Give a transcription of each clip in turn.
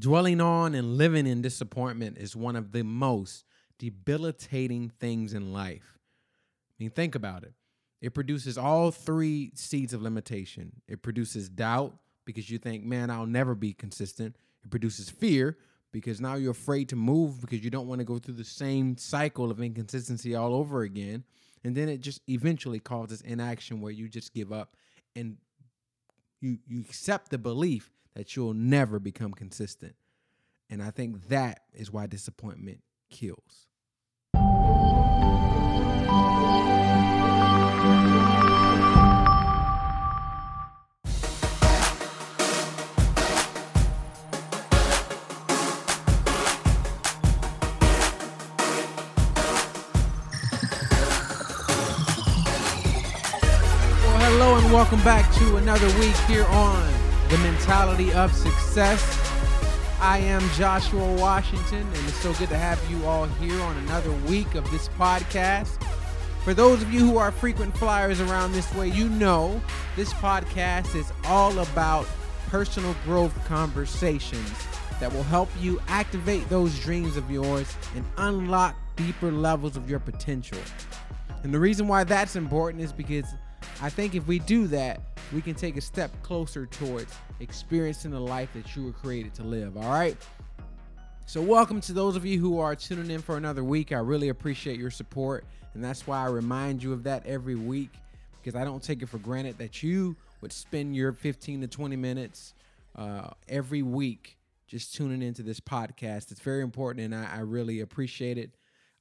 Dwelling on and living in disappointment is one of the most debilitating things in life. I mean, think about it. It produces all three seeds of limitation. It produces doubt because you think, man, I'll never be consistent. It produces fear because now you're afraid to move because you don't want to go through the same cycle of inconsistency all over again. And then it just eventually causes inaction where you just give up and you you accept the belief that you'll never become consistent. And I think that is why disappointment kills. Welcome back to another week here on The Mentality of Success. I am Joshua Washington, and it's so good to have you all here on another week of this podcast. For those of you who are frequent flyers around this way, you know this podcast is all about personal growth conversations that will help you activate those dreams of yours and unlock deeper levels of your potential. And the reason why that's important is because I think if we do that, we can take a step closer towards experiencing the life that you were created to live. All right. So, welcome to those of you who are tuning in for another week. I really appreciate your support. And that's why I remind you of that every week because I don't take it for granted that you would spend your 15 to 20 minutes uh, every week just tuning into this podcast. It's very important and I, I really appreciate it.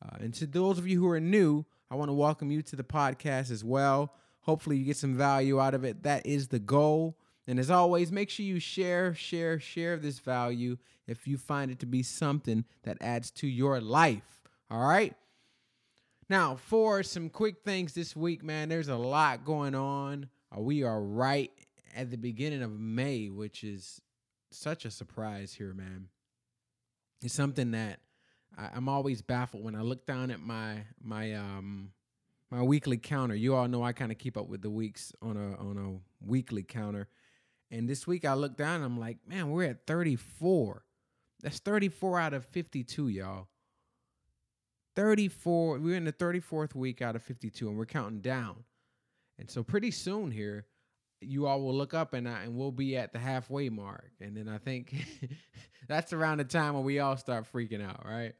Uh, and to those of you who are new, I want to welcome you to the podcast as well. Hopefully, you get some value out of it. That is the goal. And as always, make sure you share, share, share this value if you find it to be something that adds to your life. All right. Now, for some quick things this week, man, there's a lot going on. Uh, we are right at the beginning of May, which is such a surprise here, man. It's something that I, I'm always baffled when I look down at my my um my weekly counter. You all know I kind of keep up with the weeks on a on a weekly counter. And this week I look down and I'm like, man, we're at 34. That's 34 out of 52, y'all. 34. We're in the 34th week out of 52, and we're counting down. And so pretty soon here, you all will look up and I, and we'll be at the halfway mark. And then I think that's around the time when we all start freaking out, right?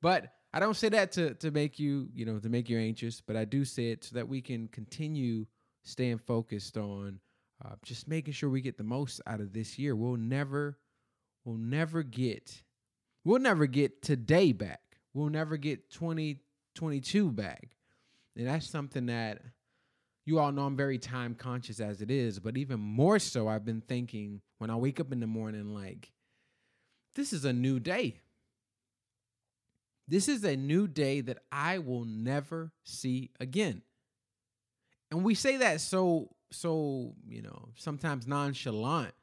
But I don't say that to to make you, you know, to make you anxious, but I do say it so that we can continue staying focused on uh, just making sure we get the most out of this year. We'll never, we'll never get, we'll never get today back. We'll never get 2022 back. And that's something that you all know I'm very time conscious as it is, but even more so, I've been thinking when I wake up in the morning, like, this is a new day. This is a new day that I will never see again. And we say that so, so, you know, sometimes nonchalant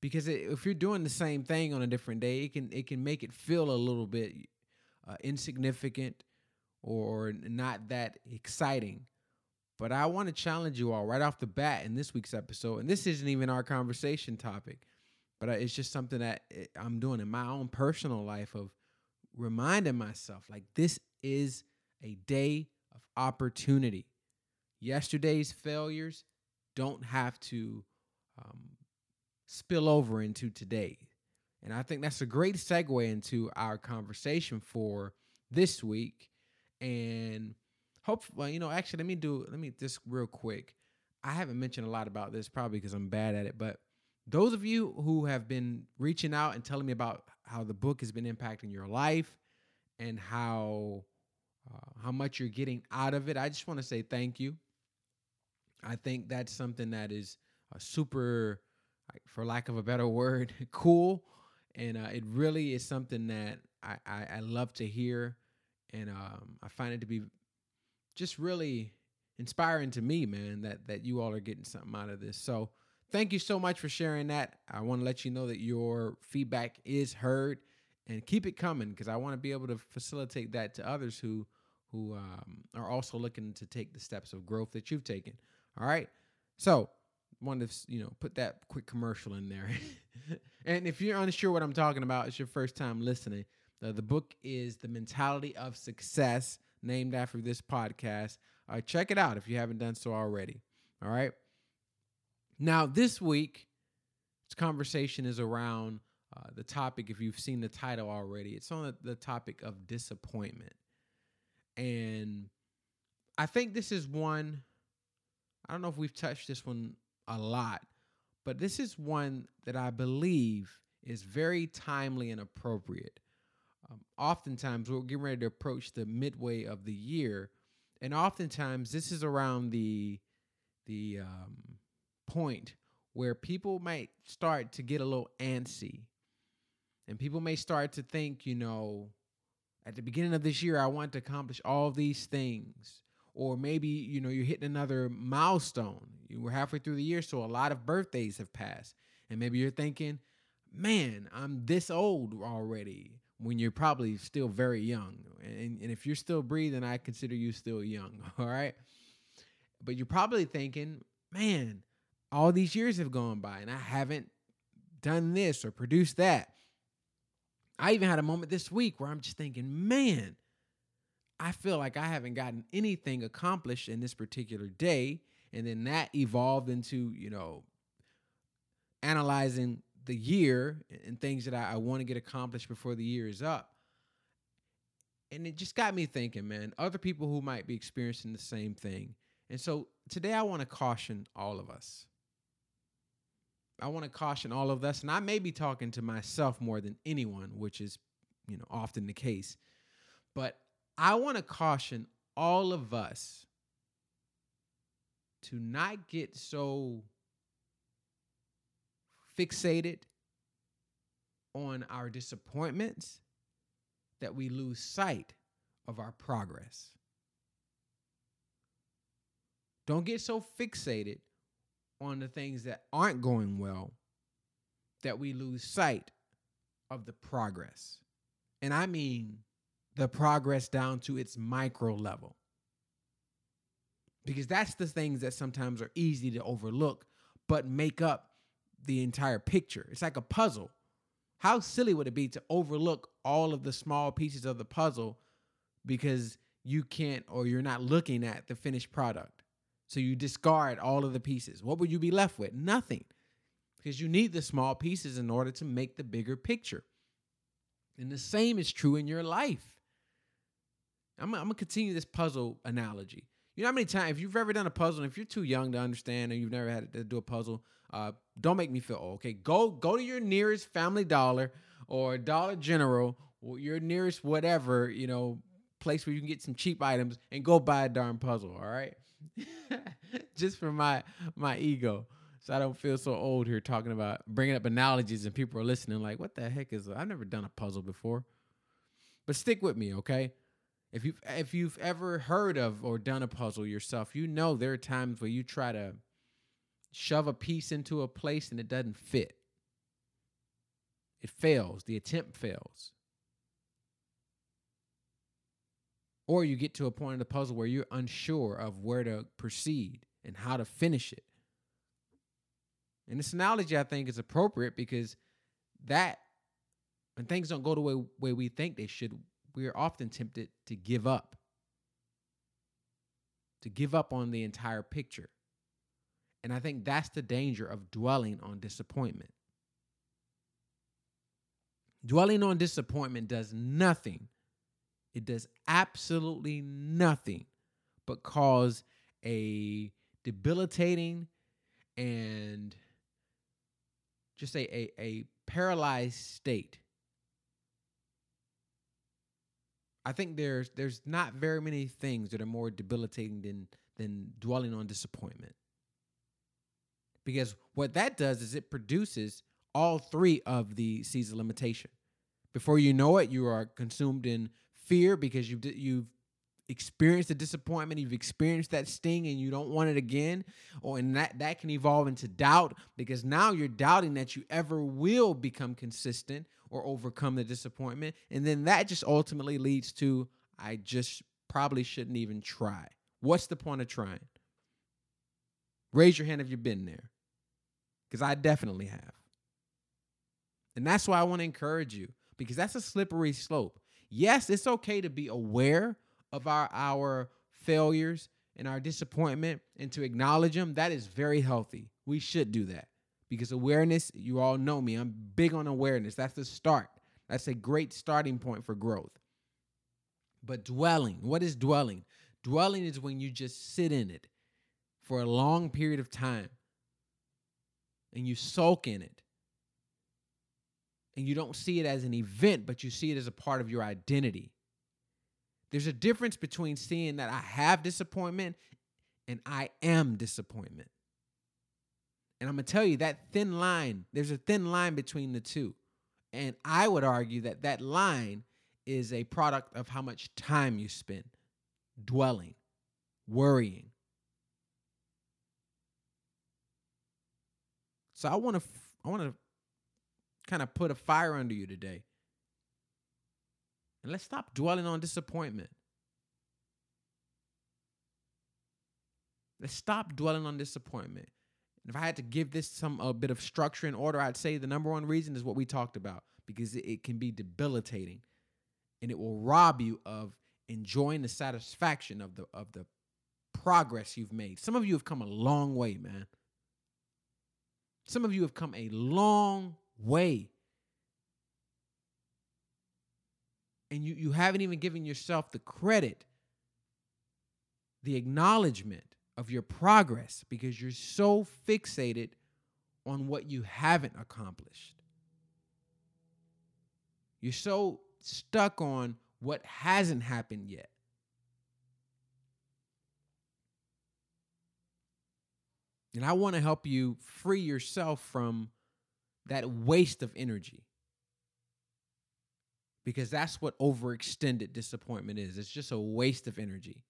because if you're doing the same thing on a different day, it can it can make it feel a little bit uh, insignificant or not that exciting. But I want to challenge you all right off the bat in this week's episode, and this isn't even our conversation topic, but it's just something that eh, I'm doing in my own personal life of reminding myself like this is a day of opportunity. Yesterday's failures don't have to um, spill over into today. And I think that's a great segue into our conversation for this week. And hopefully, you know, actually, let me do, let me just real quick. I haven't mentioned a lot about this probably because I'm bad at it, but those of you who have been reaching out and telling me about how the book has been impacting your life and how uh, how much you're getting out of it, I just want to say thank you. I think that's something that is a super, for lack of a better word, cool, and uh, it really is something that I, I, I love to hear, and um, I find it to be just really inspiring to me, man. That that you all are getting something out of this. So thank you so much for sharing that. I want to let you know that your feedback is heard, and keep it coming because I want to be able to facilitate that to others who who um, are also looking to take the steps of growth that you've taken. All right. So wanted to you know put that quick commercial in there. And if you're unsure what I'm talking about, it's your first time listening. Uh, the book is The Mentality of Success, named after this podcast. Uh, check it out if you haven't done so already. All right. Now, this week, this conversation is around uh, the topic, if you've seen the title already, it's on the, topic of disappointment. And I think this is one, I don't know if we've touched this one a lot, but this is one that I believe is very timely and appropriate. Um, oftentimes, we're getting ready to approach the midway of the year, and oftentimes this is around the the um, point where people might start to get a little antsy, and people may start to think, you know, at the beginning of this year, I want to accomplish all these things. Or maybe, you know, you're hitting another milestone. You were halfway through the year, so a lot of birthdays have passed. And maybe you're thinking, man, I'm this old already when you're probably still very young. And, and if you're still breathing, I consider you still young. All right. But you're probably thinking, man, all these years have gone by and I haven't done this or produced that. I even had a moment this week where I'm just thinking, man, I feel like I haven't gotten anything accomplished in this particular day. And then that evolved into, you know, analyzing the year and things that I, I want to get accomplished before the year is up. And it just got me thinking, man, other people who might be experiencing the same thing. And so today I want to caution all of us. I want to caution all of us, and I may be talking to myself more than anyone, which is, you know, often the case. But I want to caution all of us to not get so fixated on our disappointments that we lose sight of our progress. Don't get so fixated on the things that aren't going well that we lose sight of the progress. And I mean the progress down to its micro level. Because that's the things that sometimes are easy to overlook, but make up the entire picture. It's like a puzzle. How silly would it be to overlook all of the small pieces of the puzzle because you can't or you're not looking at the finished product? So you discard all of the pieces. What would you be left with? Nothing. Because you need the small pieces in order to make the bigger picture. And the same is true in your life. I'm, I'm going to continue this puzzle analogy. You know how many times, if you've ever done a puzzle, and if you're too young to understand and you've never had to do a puzzle, uh, don't make me feel old. Okay, go go to your nearest Family Dollar or Dollar General or your nearest whatever you know place where you can get some cheap items and go buy a darn puzzle. All right, just for my my ego, so I don't feel so old here talking about bringing up analogies and people are listening like, what the heck is? I've never done a puzzle before. But stick with me, okay? If you've if you've ever heard of or done a puzzle yourself, you know there are times where you try to shove a piece into a place and it doesn't fit. It fails. The attempt fails. Or you get to a point in the puzzle where you're unsure of where to proceed and how to finish it. And this analogy I think is appropriate because that when things don't go the way, way we think they should, we are often tempted to give up. To give up on the entire picture. And I think that's the danger of dwelling on disappointment. Dwelling on disappointment does nothing it does absolutely nothing but cause a debilitating and just a, a, a paralyzed state. I think there's there's not very many things that are more debilitating than than dwelling on disappointment. Because what that does is it produces all three of the seeds of limitation. Before you know it, you are consumed in fear because you've you've experienced the disappointment, you've experienced that sting and you don't want it again, or and that that can evolve into doubt because now you're doubting that you ever will become consistent or overcome the disappointment, and then that just ultimately leads to I just probably shouldn't even try. What's the point of trying? Raise your hand if you've been there. Cuz I definitely have. And that's why I want to encourage you because that's a slippery slope. Yes, it's okay to be aware of our our failures and our disappointment and to acknowledge them. That is very healthy. We should do that because awareness, you all know me, I'm big on awareness. That's the start. That's a great starting point for growth. But dwelling, what is dwelling? Dwelling is when you just sit in it for a long period of time and you soak in it. And you don't see it as an event, but you see it as a part of your identity. There's a difference between seeing that I have disappointment and I am disappointment. And I'm going to tell you that thin line, there's a thin line between the two. And I would argue that that line is a product of how much time you spend dwelling, worrying. So I want to I want to kind of put a fire under you today. And let's stop dwelling on disappointment. Let's stop dwelling on disappointment. And if I had to give this some a bit of structure and order, I'd say the number one reason is what we talked about because it, it can be debilitating and it will rob you of enjoying the satisfaction of the of the progress you've made. Some of you have come a long way, man. Some of you have come a long way. And you, you haven't even given yourself the credit, the acknowledgement of your progress because you're so fixated on what you haven't accomplished. You're so stuck on what hasn't happened yet. And I want to help you free yourself from that waste of energy. Because that's what overextended disappointment is. It's just a waste of energy.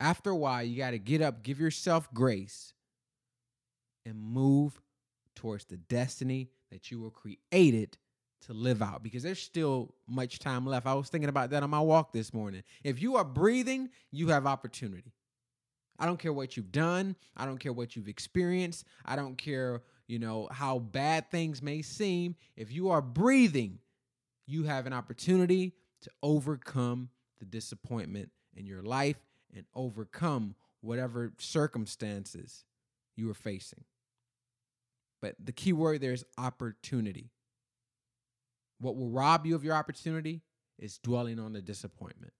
After a while, you got to get up, give yourself grace, and move towards the destiny that you were created to live out because there's still much time left. I was thinking about that on my walk this morning. If you are breathing, you have opportunity. I don't care what you've done, I don't care what you've experienced, I don't care, you know, how bad things may seem. If you are breathing, you have an opportunity to overcome the disappointment in your life and overcome whatever circumstances you are facing. But the key word there is opportunity. What will rob you of your opportunity is dwelling on the disappointment.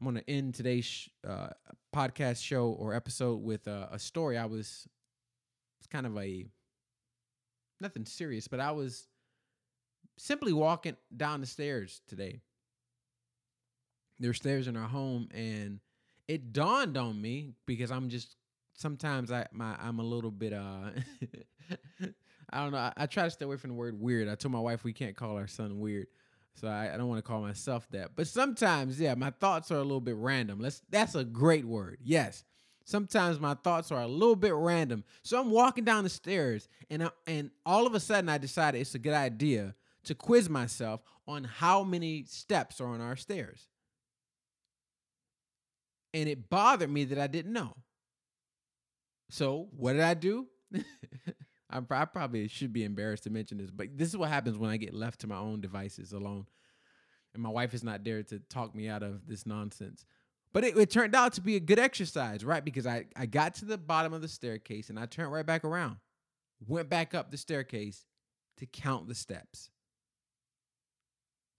I'm going to end today's uh, podcast show or episode with a story. I was, it's kind of a, nothing serious, but I was simply walking down the stairs today. There's stairs in our home, and it dawned on me because I'm just sometimes I my I'm a little bit uh I don't know. I, I, try to stay away from the word weird. I told my wife we can't call our son weird. So I, I don't want to call myself that. But sometimes, yeah, my thoughts are a little bit random. Let's that's a great word. Yes. Sometimes my thoughts are a little bit random. So I'm walking down the stairs and I, and all of a sudden I decided it's a good idea to quiz myself on how many steps are on our stairs. And it bothered me that I didn't know. So what did I do? I, I probably should be embarrassed to mention this, but this is what happens when I get left to my own devices alone. And my wife is not there to talk me out of this nonsense. But it, it turned out to be a good exercise, right? Because I, I got to the bottom of the staircase and I turned right back around, went back up the staircase to count the steps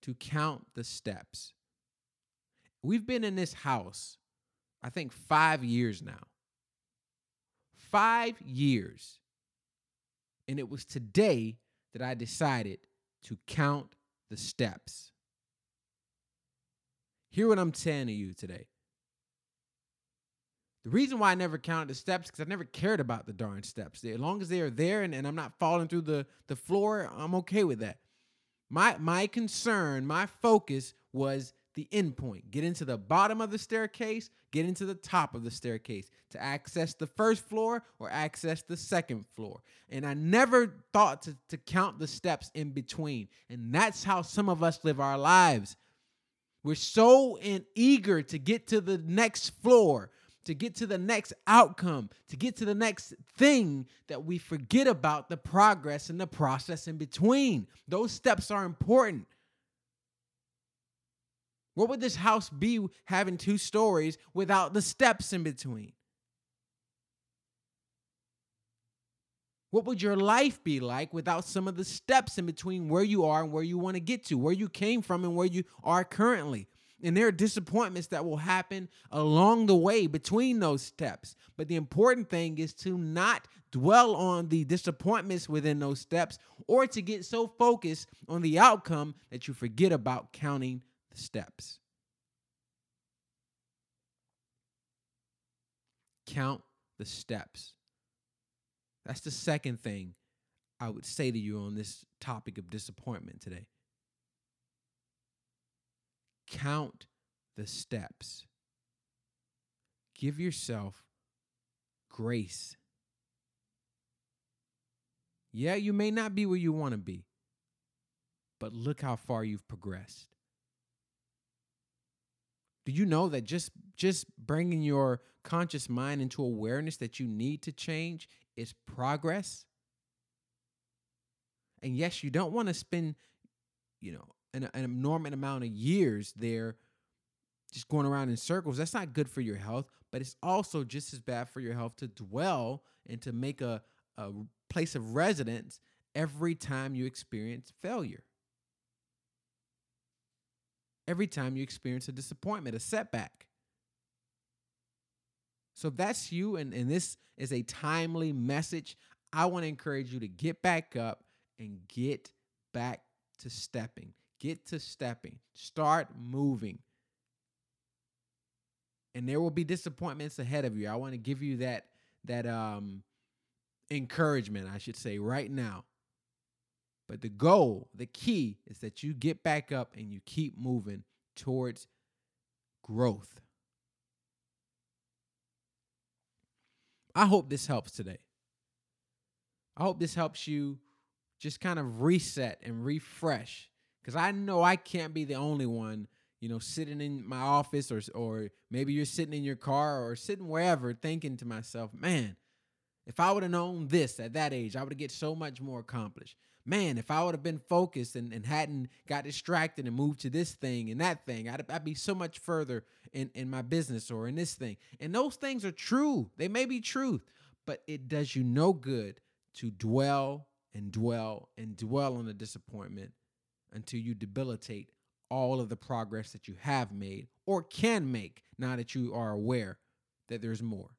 to count the steps. We've been in this house, I think, five years now. Five years. And it was today that I decided to count the steps. Hear what I'm saying to you today. The reason why I never counted the steps because I never cared about the darn steps. As long as they are there and, and I'm not falling through the, the floor, I'm okay with that. My my concern, my focus was the endpoint. Get into the bottom of the staircase, get into the top of the staircase to access the first floor or access the second floor. And I never thought to, to count the steps in between. And that's how some of us live our lives. We're so in, eager to get to the next floor to get to the next outcome, to get to the next thing, that we forget about the progress and the process in between. Those steps are important. What would this house be having two stories without the steps in between? What would your life be like without some of the steps in between where you are and where you want to get to, where you came from and where you are currently? And there are disappointments that will happen along the way between those steps. But the important thing is to not dwell on the disappointments within those steps or to get so focused on the outcome that you forget about counting the steps. Count the steps. That's the second thing I would say to you on this topic of disappointment today. Count the steps. Give yourself grace. Yeah, you may not be where you want to be, but look how far you've progressed. Do you know that just just bringing your conscious mind into awareness that you need to change is progress? And yes, you don't want to spend, you know, an, an enormous amount of years there just going around in circles. That's not good for your health, but it's also just as bad for your health to dwell and to make a, a place of residence every time you experience failure every time you experience a disappointment, a setback. So if that's you, and, and this is a timely message, I want to encourage you to get back up and get back to stepping. Get to stepping. Start moving. And there will be disappointments ahead of you. I want to give you that that um encouragement, I should say, right now. But the goal, the key is that you get back up and you keep moving towards growth. I hope this helps today. I hope this helps you just kind of reset and refresh because I know I can't be the only one, you know, sitting in my office or or maybe you're sitting in your car or sitting wherever thinking to myself, man, if I would have known this at that age, I would have get so much more accomplished man, if I would have been focused and, and hadn't got distracted and moved to this thing and that thing, I'd, I'd be so much further in, in my business or in this thing. And those things are true. They may be truth, but it does you no good to dwell and dwell and dwell on the disappointment until you debilitate all of the progress that you have made or can make now that you are aware that there's more.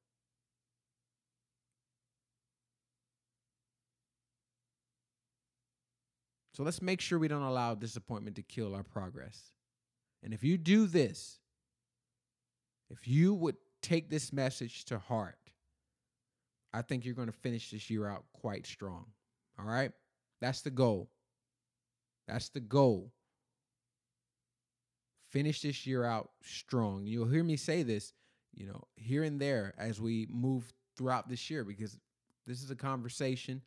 So let's make sure we don't allow disappointment to kill our progress. And if you do this, if you would take this message to heart, I think you're going to finish this year out quite strong. All right? That's the goal. That's the goal. Finish this year out strong. You'll hear me say this, you know, here and there as we move throughout this year because this is a conversation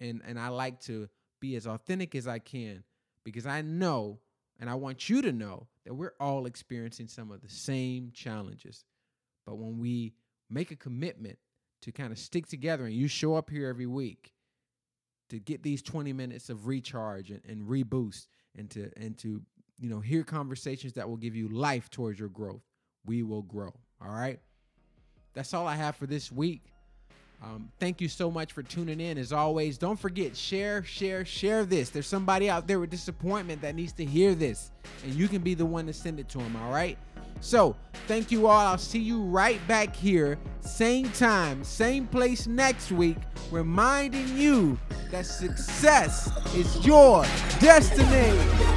and and I like to be as authentic as I can because I know and I want you to know that we're all experiencing some of the same challenges. But when we make a commitment to kind of stick together and you show up here every week to get these 20 minutes of recharge and, and reboost and to and to you know hear conversations that will give you life towards your growth, we will grow. All right. That's all I have for this week. Um, thank you so much for tuning in. As always, don't forget share, share, share this. There's somebody out there with disappointment that needs to hear this, and you can be the one to send it to them. All right. So thank you all. I'll see you right back here, same time, same place next week, reminding you that success is your destiny.